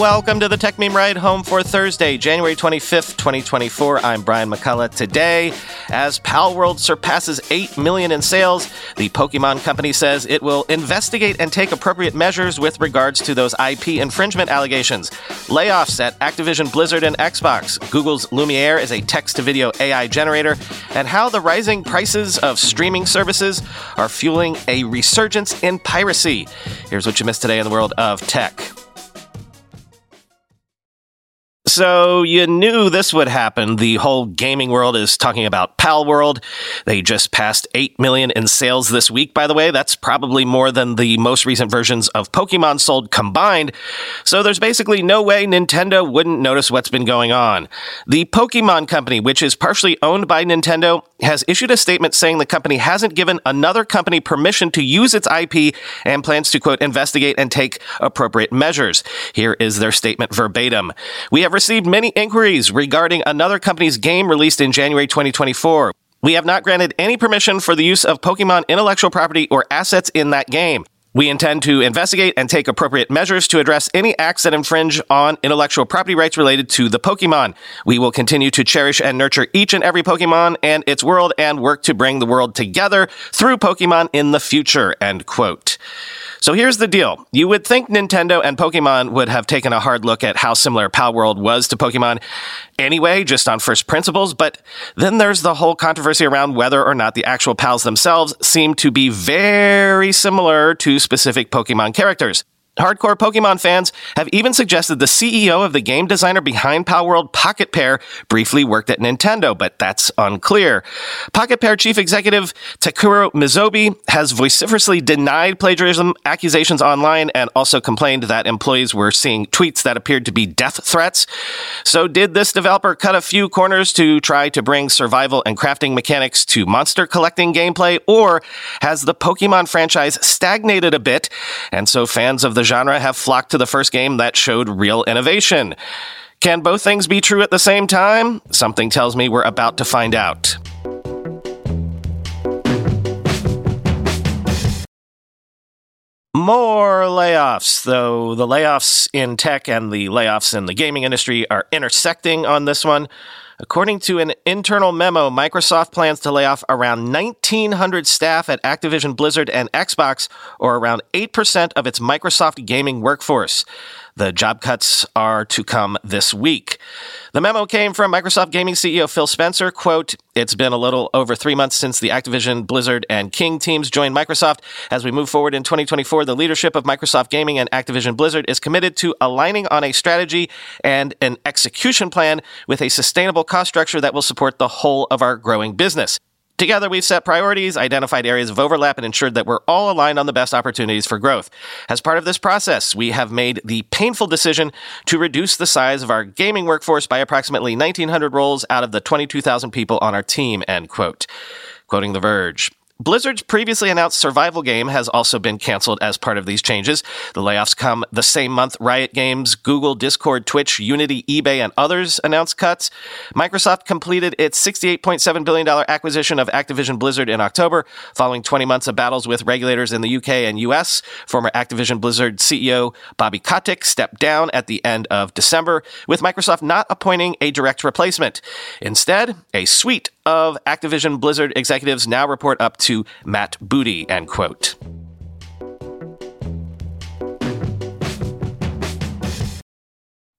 Welcome to the Techmeme Ride home for Thursday, January 25th, 2024. I'm Brian McCullough. Today, as Palworld surpasses 8 million in sales, the Pokemon company says it will investigate and take appropriate measures with regards to those IP infringement allegations. Layoffs at Activision Blizzard and Xbox. Google's Lumiere is a text to video AI generator, and how the rising prices of streaming services are fueling a resurgence in piracy. Here's what you missed today in the world of tech. So you knew this would happen. The whole gaming world is talking about Palworld. They just passed 8 million in sales this week, by the way. That's probably more than the most recent versions of Pokemon sold combined. So there's basically no way Nintendo wouldn't notice what's been going on. The Pokemon company, which is partially owned by Nintendo, has issued a statement saying the company hasn't given another company permission to use its IP and plans to quote investigate and take appropriate measures. Here is their statement verbatim. We have received many inquiries regarding another company's game released in January 2024. We have not granted any permission for the use of Pokemon intellectual property or assets in that game. We intend to investigate and take appropriate measures to address any acts that infringe on intellectual property rights related to the Pokemon. We will continue to cherish and nurture each and every Pokemon and its world and work to bring the world together through Pokemon in the future. End quote. So here's the deal. You would think Nintendo and Pokemon would have taken a hard look at how similar Palworld was to Pokemon anyway, just on first principles, but then there's the whole controversy around whether or not the actual pals themselves seem to be very similar to specific Pokemon characters. Hardcore Pokemon fans have even suggested the CEO of the game designer behind Power Palworld, Pocket Pair, briefly worked at Nintendo, but that's unclear. Pocket Pair chief executive Takuro Mizobe has vociferously denied plagiarism accusations online and also complained that employees were seeing tweets that appeared to be death threats. So did this developer cut a few corners to try to bring survival and crafting mechanics to monster collecting gameplay, or has the Pokemon franchise stagnated a bit, and so fans of the genre have flocked to the first game that showed real innovation. Can both things be true at the same time? Something tells me we're about to find out. More layoffs, though the layoffs in tech and the layoffs in the gaming industry are intersecting on this one. According to an internal memo, Microsoft plans to lay off around 1,900 staff at Activision Blizzard and Xbox, or around 8% of its Microsoft gaming workforce. The job cuts are to come this week. The memo came from Microsoft Gaming CEO Phil Spencer. Quote, It's been a little over three months since the Activision, Blizzard, and King teams joined Microsoft. As we move forward in 2024, the leadership of Microsoft Gaming and Activision Blizzard is committed to aligning on a strategy and an execution plan with a sustainable cost structure that will support the whole of our growing business. Together, we've set priorities, identified areas of overlap, and ensured that we're all aligned on the best opportunities for growth. As part of this process, we have made the painful decision to reduce the size of our gaming workforce by approximately 1,900 roles out of the 22,000 people on our team, end quote. Quoting The Verge. Blizzard's previously announced survival game has also been canceled as part of these changes. The layoffs come the same month Riot Games, Google, Discord, Twitch, Unity, eBay, and others announced cuts. Microsoft completed its $68.7 billion acquisition of Activision Blizzard in October, following 20 months of battles with regulators in the UK and US. Former Activision Blizzard CEO Bobby Kotick stepped down at the end of December, with Microsoft not appointing a direct replacement. Instead, a suite of Activision Blizzard executives now report up to Matt Booty, end quote.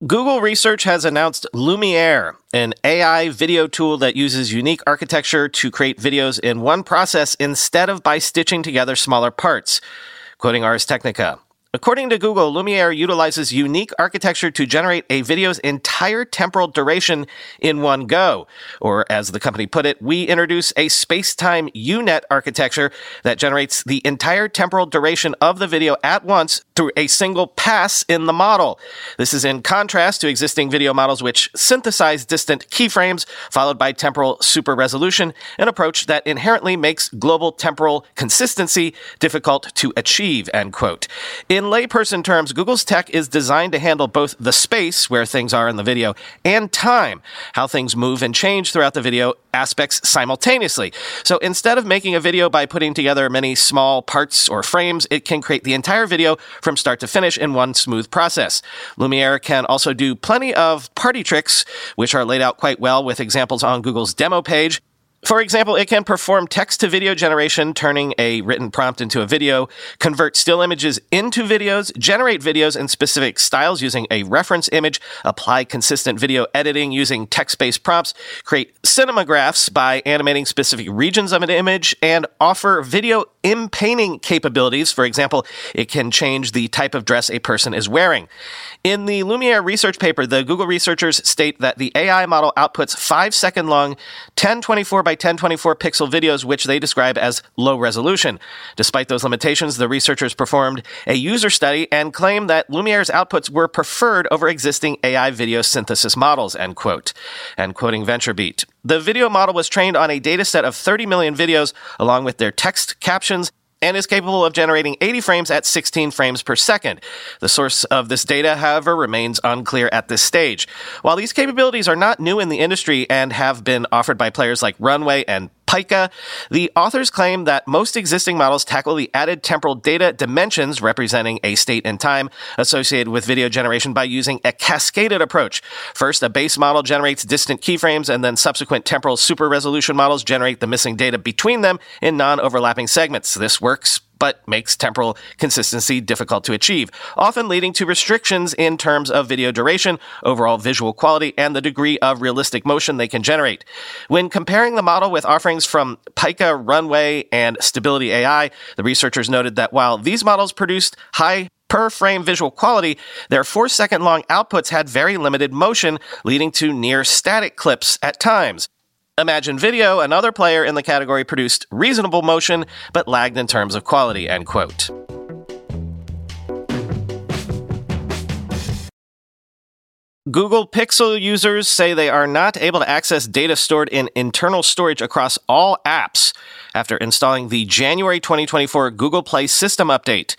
Google Research has announced Lumiere, an AI video tool that uses unique architecture to create videos in one process instead of by stitching together smaller parts. Quoting Ars Technica. According to Google, Lumiere utilizes unique architecture to generate a video's entire temporal duration in one go. Or as the company put it, we introduce a space-time UNet architecture that generates the entire temporal duration of the video at once through a single pass in the model. This is in contrast to existing video models which synthesize distant keyframes followed by temporal super resolution, an approach that inherently makes global temporal consistency difficult to achieve, end quote. In In layperson terms, Google's tech is designed to handle both the space where things are in the video and time, how things move and change throughout the video aspects simultaneously. So instead of making a video by putting together many small parts or frames, it can create the entire video from start to finish in one smooth process. Lumiere can also do plenty of party tricks, which are laid out quite well with examples on Google's demo page. For example, it can perform text to video generation, turning a written prompt into a video, convert still images into videos, generate videos in specific styles using a reference image, apply consistent video editing using text based prompts, create cinemagraphs by animating specific regions of an image, and offer video inpainting capabilities. For example, it can change the type of dress a person is wearing. In the Lumiere research paper, the Google researchers state that the AI model outputs five second long 1024 by 1024 pixel videos, which they describe as low resolution. Despite those limitations, the researchers performed a user study and claim that Lumiere's outputs were preferred over existing AI video synthesis models, end quote. And quoting VentureBeat. The video model was trained on a dataset of 30 million videos, along with their text captions and is capable of generating 80 frames at 16 frames per second. The source of this data, however, remains unclear at this stage. While these capabilities are not new in the industry and have been offered by players like Runway and Pika. The authors claim that most existing models tackle the added temporal data dimensions representing a state and time associated with video generation by using a cascaded approach. First, a base model generates distant keyframes, and then subsequent temporal super resolution models generate the missing data between them in non overlapping segments. This works but makes temporal consistency difficult to achieve, often leading to restrictions in terms of video duration, overall visual quality, and the degree of realistic motion they can generate. When comparing the model with offerings from Pika, Runway, and Stability AI, the researchers noted that while these models produced high per frame visual quality, their four second long outputs had very limited motion, leading to near static clips at times. Imagen Video, another player in the category, produced reasonable motion but lagged in terms of quality, end quote. Google Pixel users say they are not able to access data stored in internal storage across all apps after installing the January 2024 Google Play System Update.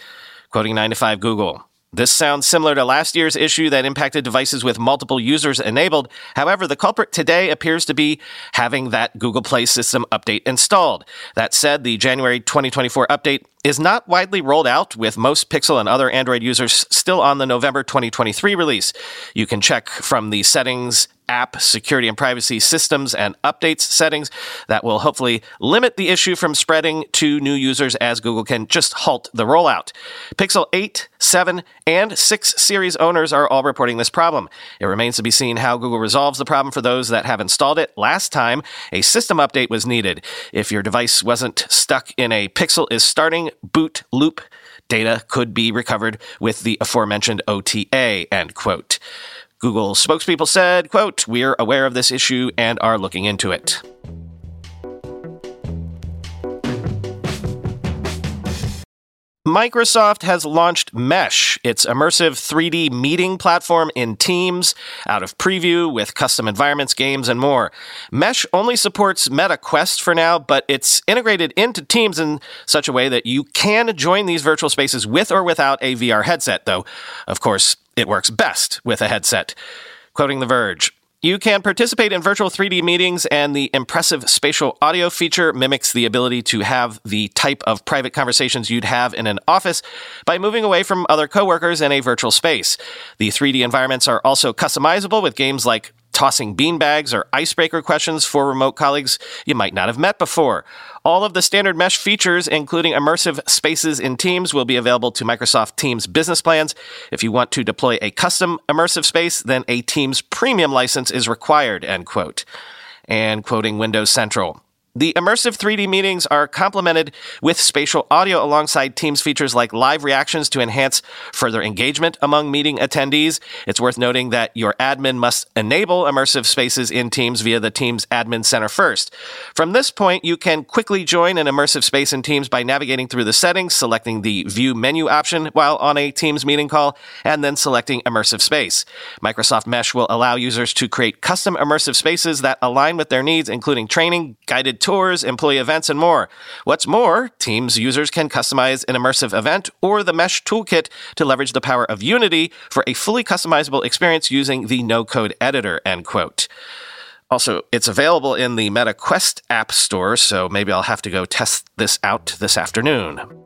Quoting 9 to 5 Google. This sounds similar to last year's issue that impacted devices with multiple users enabled. However, the culprit today appears to be having that Google Play system update installed. That said, the January 2024 update is not widely rolled out, with most Pixel and other Android users still on the November 2023 release. You can check from the settings app security and privacy systems and updates settings that will hopefully limit the issue from spreading to new users as Google can just halt the rollout. Pixel 8, 7, and 6 series owners are all reporting this problem. It remains to be seen how Google resolves the problem for those that have installed it. Last time, a system update was needed. If your device wasn't stuck in a Pixel is starting boot loop, data could be recovered with the aforementioned OTA, end quote. Google spokespeople said, quote, We're aware of this issue and are looking into it. Microsoft has launched Mesh, its immersive 3D meeting platform in Teams, out of preview with custom environments, games, and more. Mesh only supports Meta Quest for now, but it's integrated into Teams in such a way that you can join these virtual spaces with or without a VR headset, though, of course, it works best with a headset. Quoting The Verge, you can participate in virtual 3D meetings, and the impressive spatial audio feature mimics the ability to have the type of private conversations you'd have in an office by moving away from other coworkers in a virtual space. The 3D environments are also customizable with games like tossing beanbags or icebreaker questions for remote colleagues you might not have met before. All of the standard mesh features, including immersive spaces in Teams, will be available to Microsoft Teams business plans. If you want to deploy a custom immersive space, then a Teams premium license is required, end quote. And quoting Windows Central. The immersive 3D meetings are complemented with spatial audio alongside Teams features like live reactions to enhance further engagement among meeting attendees. It's worth noting that your admin must enable immersive spaces in Teams via the Teams Admin Center first. From this point, you can quickly join an immersive space in Teams by navigating through the settings, selecting the View menu option while on a Teams meeting call, and then selecting Immersive Space. Microsoft Mesh will allow users to create custom immersive spaces that align with their needs, including training, guided tours, employee events, and more. What's more, Teams users can customize an immersive event or the Mesh toolkit to leverage the power of Unity for a fully customizable experience using the no code editor, end quote. Also, it's available in the Meta Quest app store, so maybe I'll have to go test this out this afternoon.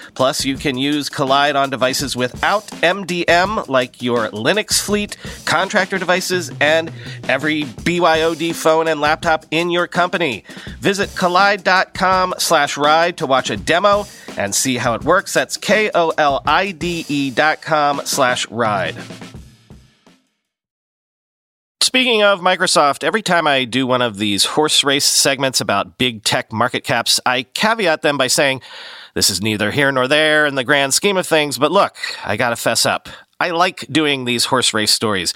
Plus, you can use Kolide on devices without MDM, like your Linux fleet, contractor devices, and every BYOD phone and laptop in your company. Visit kolide.com slash ride to watch a demo and see how it works. That's K-O-L-I-D-E dot com slash ride. Speaking of Microsoft, every time I do one of these horse race segments about big tech market caps, I caveat them by saying, this is neither here nor there in the grand scheme of things, but look, I gotta fess up. I like doing these horse race stories.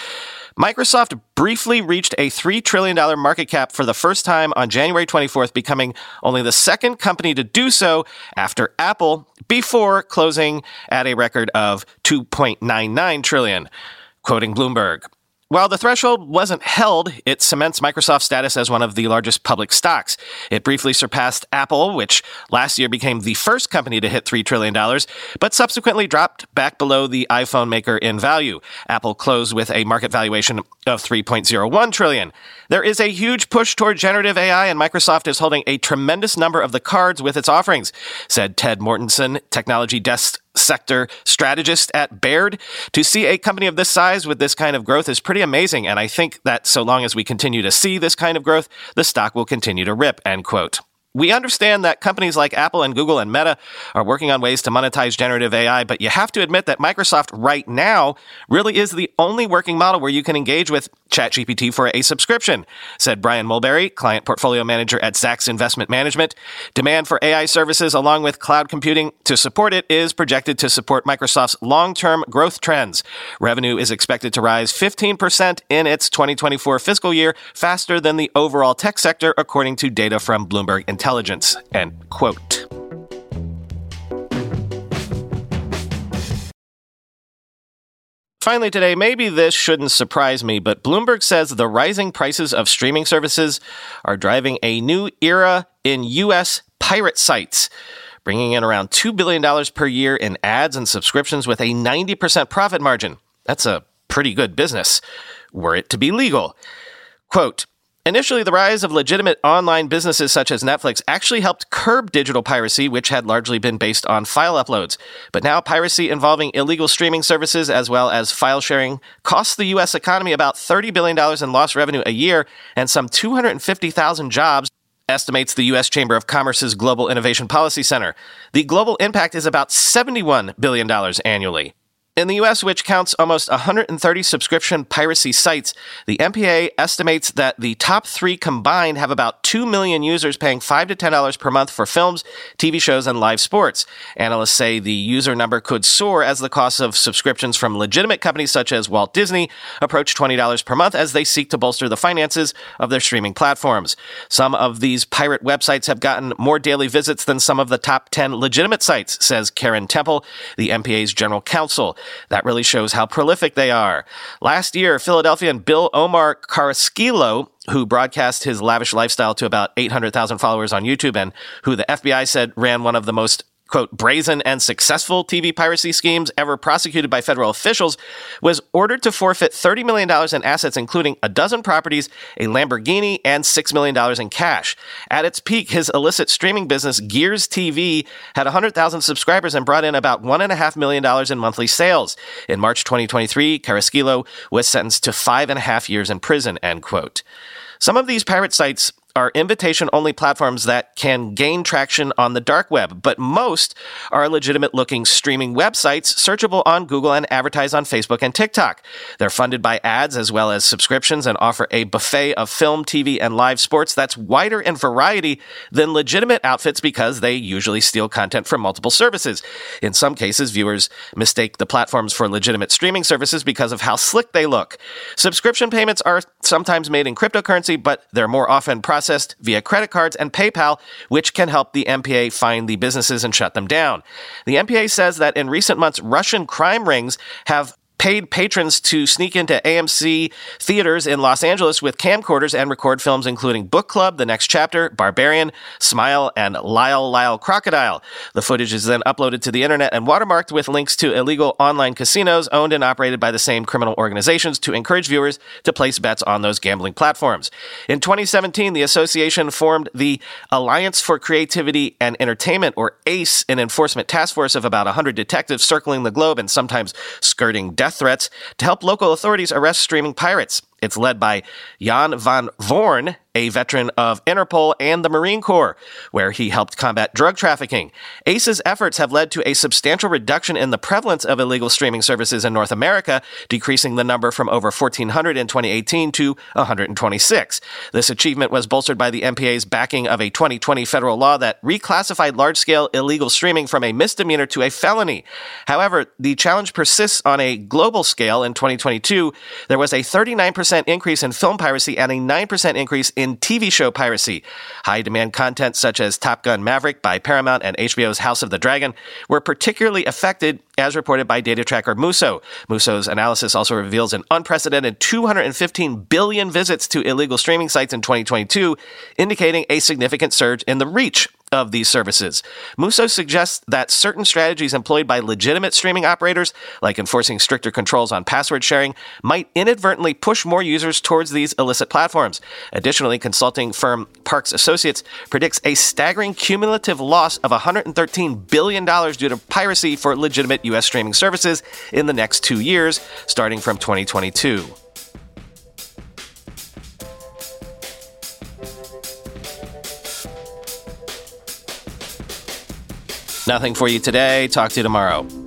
Microsoft briefly reached a $3 trillion market cap for the first time on January 24th, becoming only the second company to do so after Apple before closing at a record of 2.99 trillion. Quoting Bloomberg, while the threshold wasn't held, it cements Microsoft's status as one of the largest public stocks. It briefly surpassed Apple, which last year became the first company to hit $3 trillion, but subsequently dropped back below the iPhone maker in value. Apple closed with a market valuation of 3.01 trillion. There is a huge push toward generative AI, and Microsoft is holding a tremendous number of the cards with its offerings, said Ted Mortonson, technology desk sector strategist at Baird. To see a company of this size with this kind of growth is pretty amazing, and I think that so long as we continue to see this kind of growth, the stock will continue to rip, end quote. We understand that companies like Apple and Google and Meta are working on ways to monetize generative AI, but you have to admit that Microsoft right now really is the only working model where you can engage with ChatGPT for a subscription, said Brian Mulberry, client portfolio manager at Zacks Investment Management. Demand for AI services along with cloud computing to support it is projected to support Microsoft's long-term growth trends. Revenue is expected to rise 15% in its 2024 fiscal year, faster than the overall tech sector, according to data from Bloomberg Intelligence. End quote. Finally, today, maybe this shouldn't surprise me, but Bloomberg says the rising prices of streaming services are driving a new era in U.S. pirate sites, bringing in around $2 billion per year in ads and subscriptions with a 90% profit margin. That's a pretty good business, were it to be legal. Quote, Initially, the rise of legitimate online businesses such as Netflix actually helped curb digital piracy, which had largely been based on file uploads. But now, piracy involving illegal streaming services as well as file sharing costs the U.S. economy about $30 billion in lost revenue a year and some 250,000 jobs estimates the U.S. Chamber of Commerce's Global Innovation Policy Center. The global impact is about $71 billion annually. In the US, which counts almost 130 subscription piracy sites, the MPA estimates that the top three combined have about 2 million users paying 5 to $10 per month for films, TV shows, and live sports. Analysts say the user number could soar as the cost of subscriptions from legitimate companies such as Walt Disney approach $20 per month as they seek to bolster the finances of their streaming platforms. Some of these pirate websites have gotten more daily visits than some of the top 10 legitimate sites, says Karen Temple, the MPA's general counsel. That really shows how prolific they are. Last year, Philadelphian Bill Omar Carrasquillo who broadcast his lavish lifestyle to about 800,000 followers on YouTube and who the FBI said ran one of the most quote, brazen and successful TV piracy schemes ever prosecuted by federal officials, was ordered to forfeit $30 million in assets, including a dozen properties, a Lamborghini, and $6 million in cash. At its peak, his illicit streaming business, Gears TV, had 100,000 subscribers and brought in about $1.5 million in monthly sales. In March 2023, Carrasquillo was sentenced to five and a half years in prison, end quote. Some of these pirate sites are invitation only platforms that can gain traction on the dark web, but most are legitimate looking streaming websites searchable on Google and advertise on Facebook and TikTok. They're funded by ads as well as subscriptions and offer a buffet of film, TV, and live sports that's wider in variety than legitimate outfits because they usually steal content from multiple services. In some cases, viewers mistake the platforms for legitimate streaming services because of how slick they look. Subscription payments are sometimes made in cryptocurrency, but they're more often processed processed via credit cards and PayPal, which can help the MPA find the businesses and shut them down. The MPA says that in recent months, Russian crime rings have paid patrons to sneak into AMC theaters in Los Angeles with camcorders and record films including Book Club, The Next Chapter, Barbarian, Smile, and Lyle Lyle Crocodile. The footage is then uploaded to the internet and watermarked with links to illegal online casinos owned and operated by the same criminal organizations to encourage viewers to place bets on those gambling platforms. In 2017, the association formed the Alliance for Creativity and Entertainment, or ACE, an enforcement task force of about 100 detectives circling the globe and sometimes skirting death threats to help local authorities arrest streaming pirates. It's led by Jan van Voorn, a veteran of Interpol and the Marine Corps, where he helped combat drug trafficking. ACE's efforts have led to a substantial reduction in the prevalence of illegal streaming services in North America, decreasing the number from over 1,400 in 2018 to 126. This achievement was bolstered by the MPA's backing of a 2020 federal law that reclassified large scale illegal streaming from a misdemeanor to a felony. However, the challenge persists on a global scale. In 2022, there was a 39% increase in film piracy and a 9% increase in TV show piracy. High demand content such as Top Gun Maverick by Paramount and HBO's House of the Dragon were particularly affected as reported by data tracker Muso. Muso's analysis also reveals an unprecedented 215 billion visits to illegal streaming sites in 2022, indicating a significant surge in the reach of these services. Muso suggests that certain strategies employed by legitimate streaming operators, like enforcing stricter controls on password sharing, might inadvertently push more users towards these illicit platforms. Additionally, consulting firm Parks Associates predicts a staggering cumulative loss of $113 billion due to piracy for legitimate U.S. streaming services in the next two years, starting from 2022. Nothing for you today. Talk to you tomorrow.